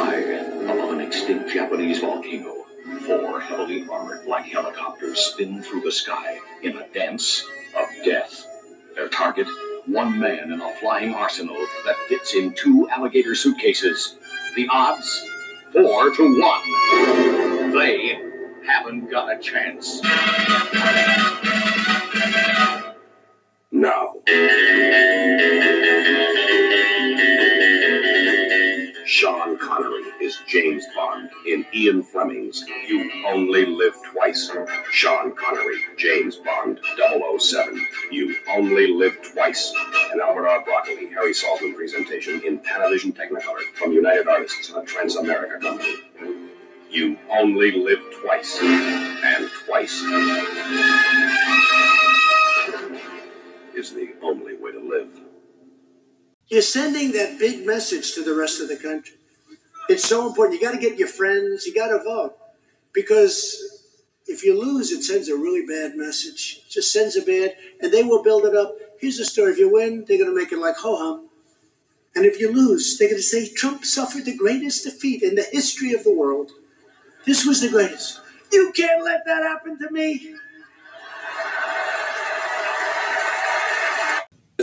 high above an extinct Japanese volcano, four heavily armored black helicopters spin through the sky in a dance of death. Their target, one man in a flying arsenal that fits in two alligator suitcases. The odds, four to one. They haven't got a chance. Now, James Bond in Ian Fleming's You Only Live Twice. Sean Connery, James Bond 007. You Only Live Twice. An Albert R. Broccoli, Harry Saltzman presentation in Panavision Technicolor from United Artists, a Transamerica company. You only live twice, and twice is the only way to live. You're sending that big message to the rest of the country. It's so important. You got to get your friends, you got to vote. Because if you lose, it sends a really bad message. It just sends a bad, and they will build it up. Here's the story if you win, they're going to make it like ho hum. And if you lose, they're going to say Trump suffered the greatest defeat in the history of the world. This was the greatest. You can't let that happen to me.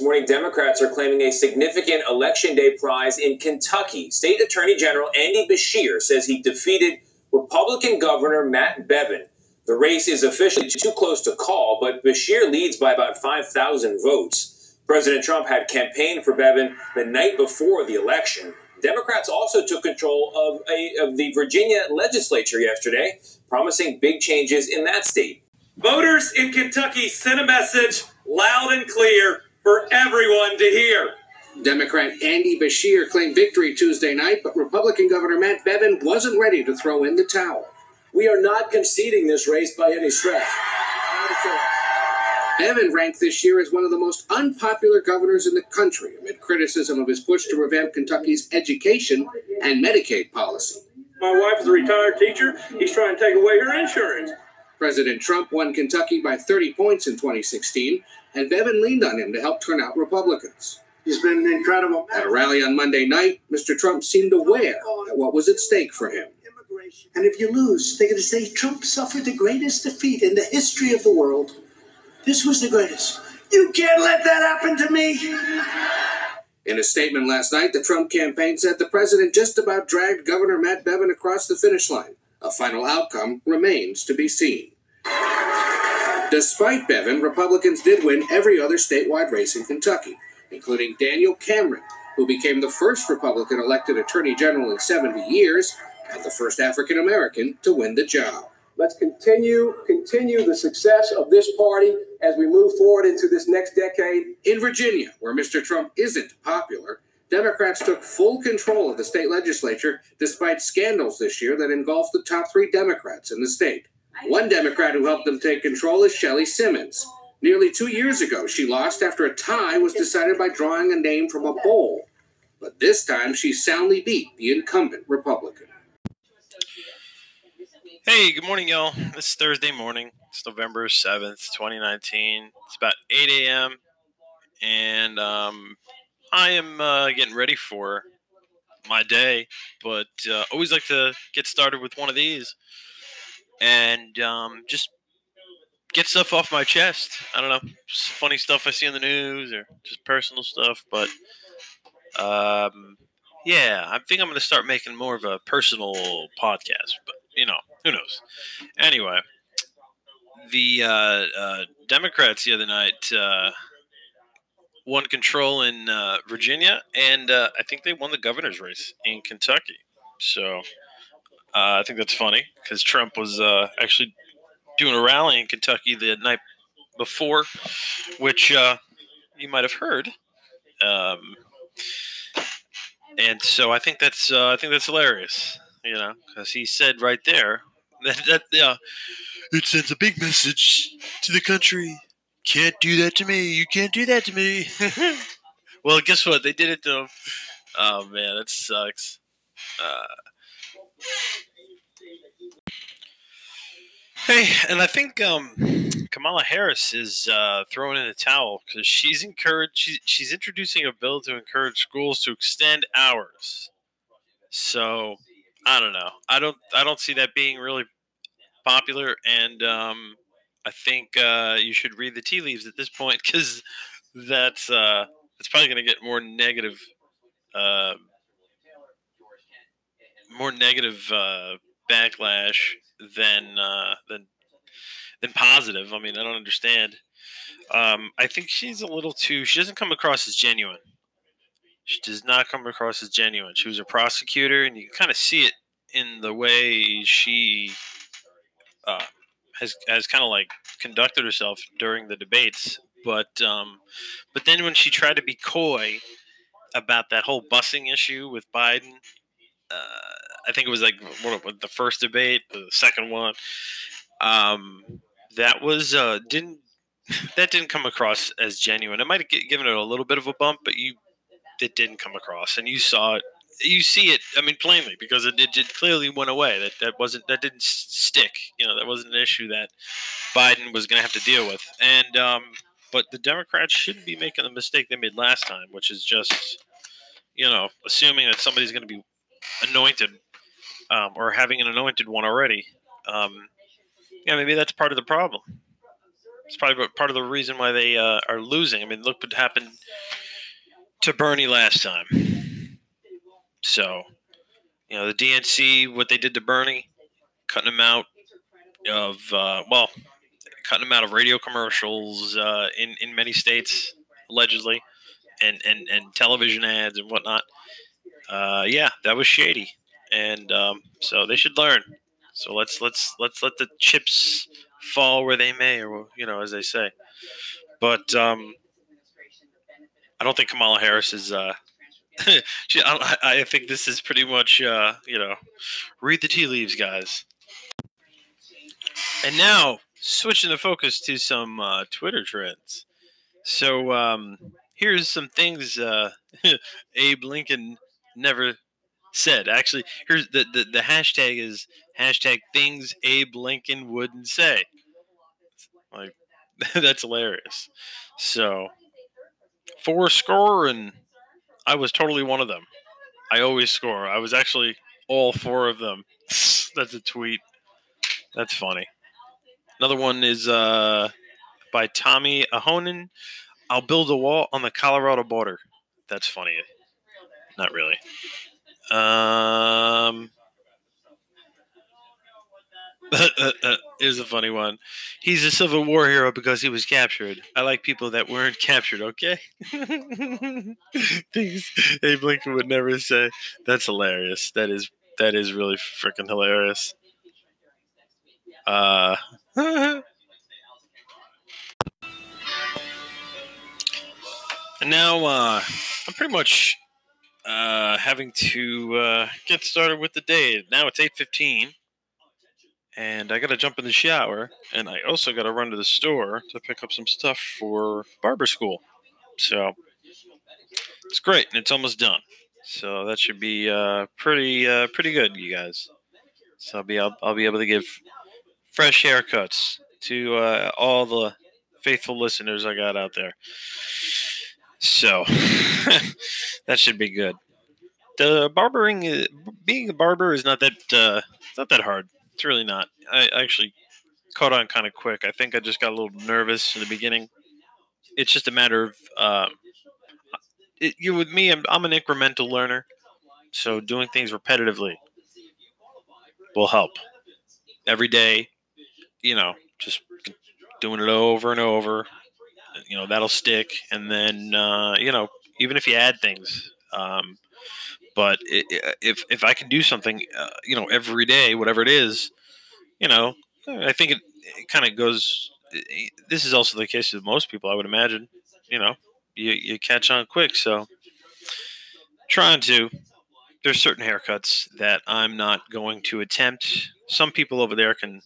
Morning, Democrats are claiming a significant Election Day prize in Kentucky. State Attorney General Andy Beshear says he defeated Republican Governor Matt Bevin. The race is officially too close to call, but Beshear leads by about 5,000 votes. President Trump had campaigned for Bevin the night before the election. Democrats also took control of, a, of the Virginia legislature yesterday, promising big changes in that state. Voters in Kentucky sent a message loud and clear for everyone to hear. Democrat Andy Beshear claimed victory Tuesday night, but Republican Governor Matt Bevin wasn't ready to throw in the towel. We are not conceding this race by any stretch. Bevin ranked this year as one of the most unpopular governors in the country amid criticism of his push to revamp Kentucky's education and Medicaid policy. My wife is a retired teacher. He's trying to take away her insurance. President Trump won Kentucky by 30 points in 2016, and Bevin leaned on him to help turn out Republicans. He's been incredible. At a rally on Monday night, Mr. Trump seemed aware that what was at stake for him. And if you lose, they're going to say Trump suffered the greatest defeat in the history of the world. This was the greatest. You can't let that happen to me. In a statement last night, the Trump campaign said the president just about dragged Governor Matt Bevin across the finish line. A final outcome remains to be seen. Despite Bevin, Republicans did win every other statewide race in Kentucky, including Daniel Cameron, who became the first Republican elected Attorney General in 70 years and the first African American to win the job. Let's continue continue the success of this party as we move forward into this next decade. In Virginia, where Mr. Trump isn't popular, Democrats took full control of the state legislature despite scandals this year that engulfed the top three Democrats in the state. One Democrat who helped them take control is Shelly Simonds. Nearly two years ago, she lost after a tie was decided by drawing a name from a bowl. But this time, she soundly beat the incumbent Republican. Hey, good morning, y'all. Is Thursday morning. It's November 7th, 2019. It's about 8 a.m. And um, I am uh, getting ready for my day, but uh, always like to get started with one of these and um, just get stuff off my chest. I don't know, funny stuff I see in the news or just personal stuff, but um, yeah, I think I'm going to start making more of a personal podcast, but you know, who knows? Anyway, the uh, uh, Democrats the other night uh, won control in uh, Virginia, and uh, I think they won the governor's race in Kentucky. So uh, I think that's funny because Trump was actually doing a rally in Kentucky the night before, which you might have heard. Um, and so I think that's I think that's hilarious you know, because he said right there that that yeah, it sends a big message to the country. Can't do that to me. You can't do that to me. well, guess what? They did it to him. Oh man, that sucks. Uh, hey, and I think um, Kamala Harris is uh, throwing in the towel because she's encouraged. She's introducing a bill to encourage schools to extend hours So I don't know. I don't I don't see that being really popular, and um, I think uh, you should read the tea leaves at this point because that's uh, it's probably going to get more negative, uh, more negative uh, backlash than uh, than than positive. I mean, I don't understand. Um, I think she's a little too. She doesn't come across as genuine. She does not come across as genuine. She was a prosecutor, and you kind of see it in the way she uh, has has kind of like conducted herself during the debates. But um, but then when she tried to be coy about that whole busing issue with Biden, uh, I think it was like what, the first debate, the second one. Um, that was uh, didn't that didn't come across as genuine. It might have given it a little bit of a bump, but you it didn't come across, and you saw it. You see it. I mean, plainly because it, it, it clearly went away. That that wasn't that didn't stick. You know, that wasn't an issue that Biden was going to have to deal with. And um, but the Democrats shouldn't be making the mistake they made last time, which is just you know assuming that somebody's going to be anointed um, or having an anointed one already. Um, yeah, maybe that's part of the problem. It's probably part of the reason why they uh, are losing. I mean, look what happened to Bernie last time. So, you know, the DNC, what they did to Bernie, cutting him out of, uh, well, cutting him out of radio commercials uh, in, in many states, allegedly, and, and, and television ads and whatnot. Uh, yeah, that was shady. And um, so they should learn. So let's let's let's let the chips fall where they may, or you know, as they say. But um, I don't think Kamala Harris is. Uh, I, I, think this is pretty much, uh, you know, read the tea leaves, guys. And now switching the focus to some uh, Twitter trends. So um, here's some things uh, Abe Lincoln never said. Actually, here's the, the, the hashtag is hashtag things Abe Lincoln wouldn't say. Like that's hilarious. So four score and I was totally one of them. I always score. I was actually all four of them. that's a tweet. That's funny. Another one is uh, by Tommy Ahonen. I'll build a wall on the Colorado border. That's funny. Not really. Um, here's a funny one. He's a Civil War hero because he was captured. I like people that weren't captured. Okay, things Abe Lincoln would never say. That's hilarious. That is that is really freaking hilarious. Uh. and now uh, I'm pretty much uh, having to uh, get started with the day. Now it's 8:15, and I got to jump in the shower, and I also got to run to the store to pick up some stuff for barber school. So it's great, and it's almost done. So that should be uh, pretty uh, pretty good, you guys. So I'll be I'll, I'll be able to give fresh haircuts to uh, all the faithful listeners I got out there. So that should be good. The barbering, being a barber, is not that uh, not that hard. It's really not. I actually caught on kind of quick. I think I just got a little nervous in the beginning. It's just a matter of uh, it, you with me. I'm, I'm an incremental learner, so doing things repetitively will help. Every day, you know, just doing it over and over you know that'll stick and then uh, you know even if you add things um, but if if i can do something uh, you know every day whatever it is you know i think it, it kind of goes this is also the case with most people i would imagine you know you, you catch on quick so trying to there's certain haircuts that i'm not going to attempt some people over there can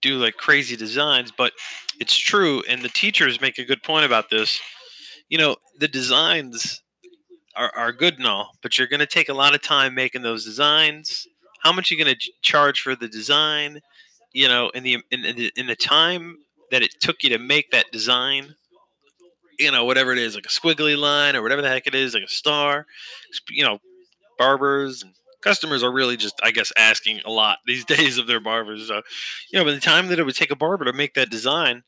do like crazy designs, but it's true. And the teachers make a good point about this. You know, the designs are, are good and all, but you're going to take a lot of time making those designs. How much are you going to charge for the design? You know, in the, in, in the in the time that it took you to make that design, you know, whatever it is, like a squiggly line or whatever the heck it is, like a star. You know, barbers and customers are really just, I guess, asking a lot these days of their barbers. So, you know, by the time that it would take a barber to make that design,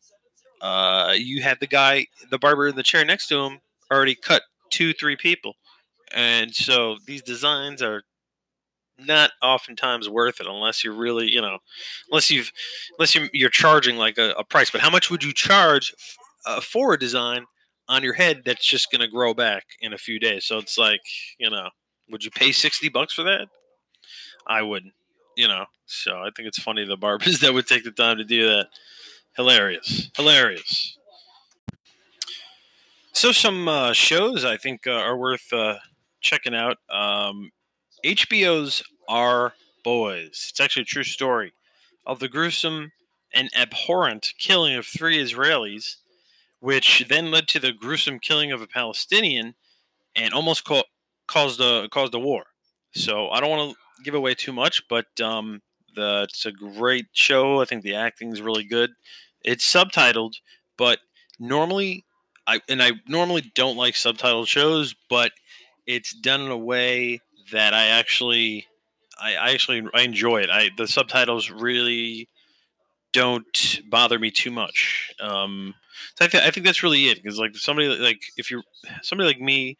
uh, you had the guy, the barber in the chair next to him, already cut two, three people, and so these designs are not oftentimes worth it unless you're really, you know, unless you've, unless you're, you're charging like a, a price. But how much would you charge uh, for a design on your head that's just going to grow back in a few days? So it's like, you know, would you pay sixty bucks for that? I wouldn't. You know, so I think it's funny the barbers that would take the time to do that. Hilarious, hilarious. So some uh, shows I think uh, are worth uh, checking out. Um, HBO's Our Boys. It's actually a true story of the gruesome and abhorrent killing of three Israelis, which then led to the gruesome killing of a Palestinian and almost ca- caused a caused a war. So I don't want to give away too much, but um, the, it's a great show. I think the acting is really good. It's subtitled, but normally I and I normally don't like subtitled shows, but it's done in a way that I actually I, I actually I enjoy it. I the subtitles really don't bother me too much. Um, so I, th- I think that's really it because like somebody like if you're somebody like me,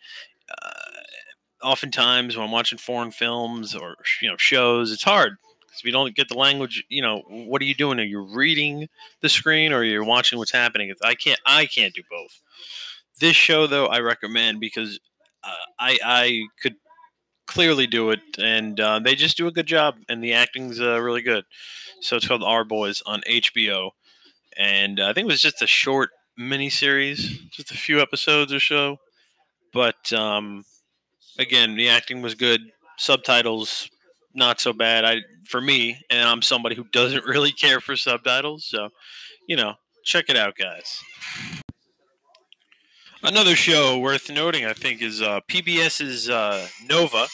uh, oftentimes when I'm watching foreign films or you know shows, it's hard because if you don't get the language, you know what are you doing? Are you reading the screen or you're watching what's happening? I can't I can't do both. This show though I recommend because uh, I I could clearly do it, and uh, they just do a good job, and the acting's uh, really good. So it's called Our Boys on HBO, and uh, I think it was just a short mini series, just a few episodes or so. But um, again, the acting was good. Subtitles not so bad. I for me, and I'm somebody who doesn't really care for subtitles, so you know, check it out, guys. Another show worth noting, I think, is uh, PBS's uh, Nova.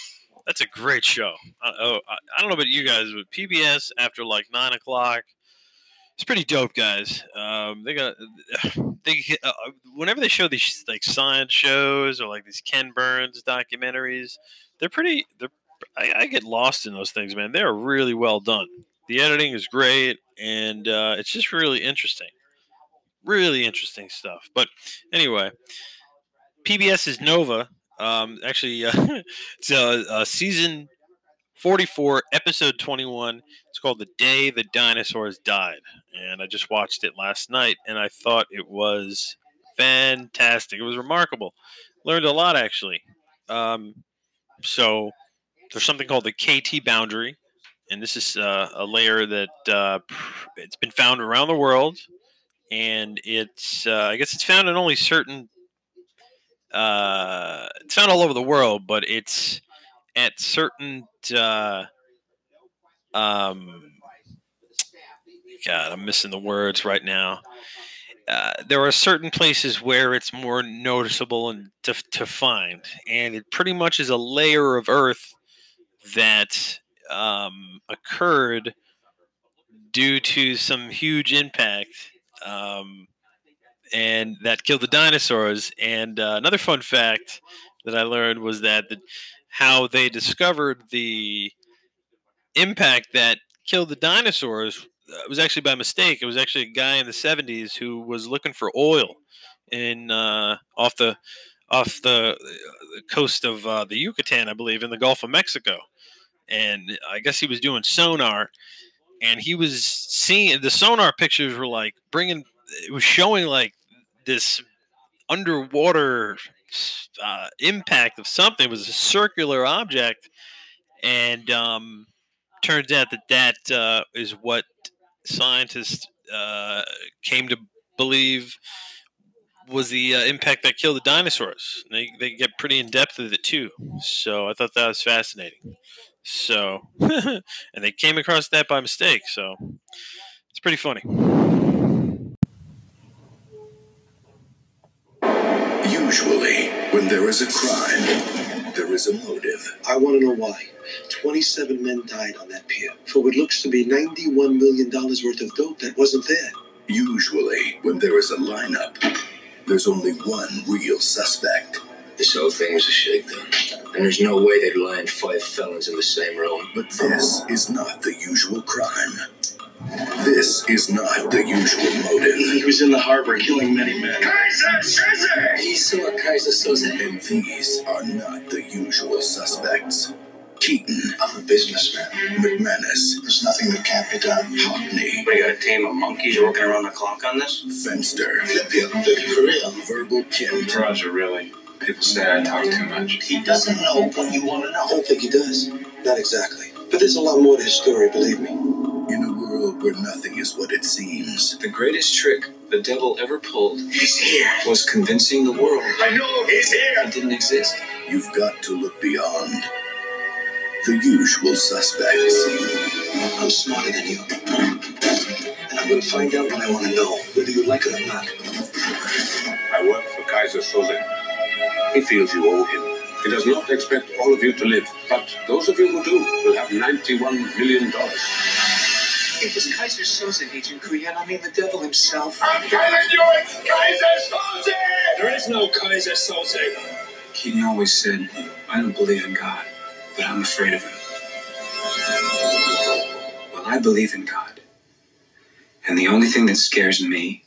That's a great show. I, oh, I, I, don't know about you guys, but PBS after like nine o'clock, it's pretty dope, guys. Um, they got they uh, whenever they show these like science shows or like these Ken Burns documentaries, they're pretty. They're I, I get lost in those things, man. They're really well done. The editing is great, and uh, it's just really interesting really interesting stuff. But anyway, PBS is Nova. Um, actually, uh, it's uh, uh, season 44, episode 21. It's called The Day the Dinosaurs Died. And I just watched it last night and I thought it was fantastic. It was remarkable. Learned a lot, actually. Um, so there's something called the KT boundary. And this is uh, a layer that uh, it's been found around the world and it's uh, I guess it's found in only certain. Uh, it's found all over the world, but it's at certain. Uh, um, God, I'm missing the words right now. Uh, there are certain places where it's more noticeable and to, to find, and it pretty much is a layer of earth that um, occurred due to some huge impact um, and that killed the dinosaurs. And uh, another fun fact that I learned was that the, how they discovered the impact that killed the dinosaurs uh, was actually by mistake. It was actually a guy in the 70s who was looking for oil in uh, off the off the, the coast of uh, the Yucatan, I believe, in the Gulf of Mexico. And I guess he was doing sonar and he was seeing the sonar pictures were like bringing it was showing like this underwater uh, impact of something it was a circular object and um, turns out that that uh, is what scientists uh, came to believe was the uh, impact that killed the dinosaurs. They, they get pretty in depth with it too. So I thought that was fascinating. So, and they came across that by mistake. So, it's pretty funny. Usually, when there is a crime, there is a motive. I want to know why. 27 men died on that pier for what looks to be $91 million worth of dope that wasn't there. Usually, when there is a lineup, there's only one real suspect. This whole thing was a shakedown. And there's no way they'd land five felons in the same room. But this is not the usual crime. This is not the usual motive. He was in the harbor killing many men. Keyser Söze! He saw Keyser Söze. And these are not the usual suspects. Keaton, I'm a businessman. McManus, There's nothing that can't be done. Hockney, What, you got a team of monkeys working around the clock on this? Fenster, Flip you, flip you for real. Verbal Kint, Roger, really. People say I talk too much. He doesn't know what you want to know. I don't think he does. Not exactly. But there's a lot more to his story, believe me. in a world where nothing is what it seems. The greatest trick the devil ever pulled He's here. was convincing the world I know he's here. it didn't exist. You've got to look beyond the usual suspects. I'm smarter than you. And I'm going to find out what I want to know, whether you like it or not. I work for Keyser Söze. He feels you owe him. He does not expect all of you to live, but those of you who do will have $91 million. It was Keyser Söze, Agent Kujan. I mean, the devil himself. I'm telling you, it's Keyser Söze! There is no Keyser Söze. Keaton always said, I don't believe in God, but I'm afraid of him. Well, I believe in God. And the only thing that scares me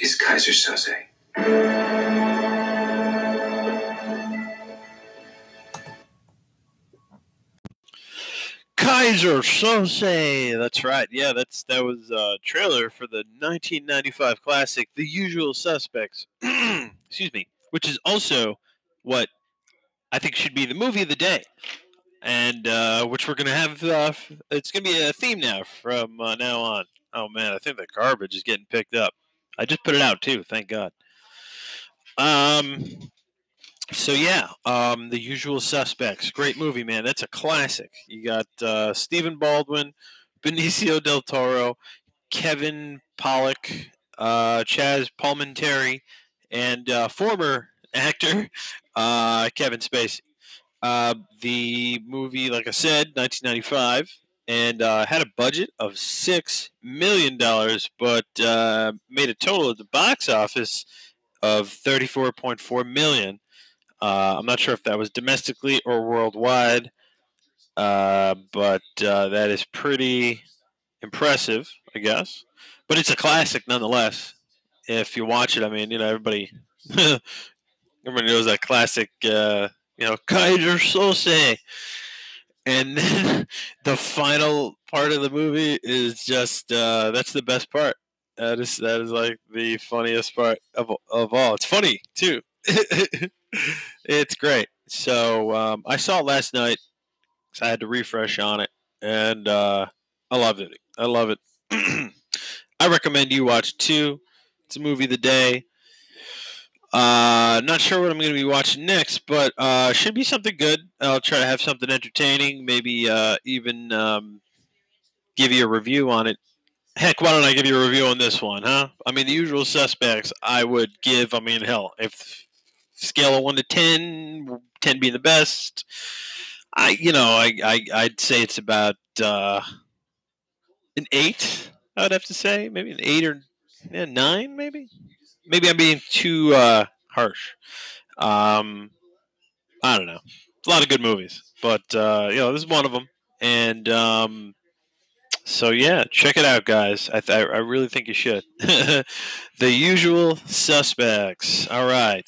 is Keyser Söze. Keyser Söze. That's right. Yeah, that's that was a trailer for the 1995 classic, The Usual Suspects. Excuse me, which is also what I think should be the movie of the day, and uh, which we're gonna have. Uh, it's gonna be a theme now from uh, now on. Oh man, I think the garbage is getting picked up. I just put it out too. Thank God. Um. So yeah, um, the usual suspects. Great movie, man. That's a classic. You got uh, Stephen Baldwin, Benicio del Toro, Kevin Pollak, uh, Chazz Palminteri, and uh, former actor uh, Kevin Spacey. Uh, the movie, like I said, 1995, and uh, had a budget of six million dollars, but uh, made a total at the box office of 34.4 million. Uh, I'm not sure if that was domestically or worldwide, uh, but uh, that is pretty impressive, I guess. But it's a classic nonetheless. If you watch it, I mean, you know, everybody, everybody knows that classic, uh, you know, Keyser Söze. And then the final part of the movie is just uh, that's the best part. That is that is like the funniest part of of all. It's funny too. it's great. So um, I saw it last night. I had to refresh on it, and uh, I loved it. I love it. I recommend you watch too. It's a movie of the day. Uh, not sure what I'm going to be watching next, but uh, should be something good. I'll try to have something entertaining. Maybe uh, even um, give you a review on it. Heck, why don't I give you a review on this one, huh? I mean, the usual suspects. I would give. I mean, hell, if scale of one to 10, 10 being the best. I, you know, I, I I'd say it's about uh, an eight. I'd have to say maybe an eight or yeah, nine, maybe. Maybe I'm being too uh, harsh. Um, I don't know. A lot of good movies, but uh, you know, this is one of them. And um, so yeah, check it out, guys. I th- I really think you should. the usual suspects. All right.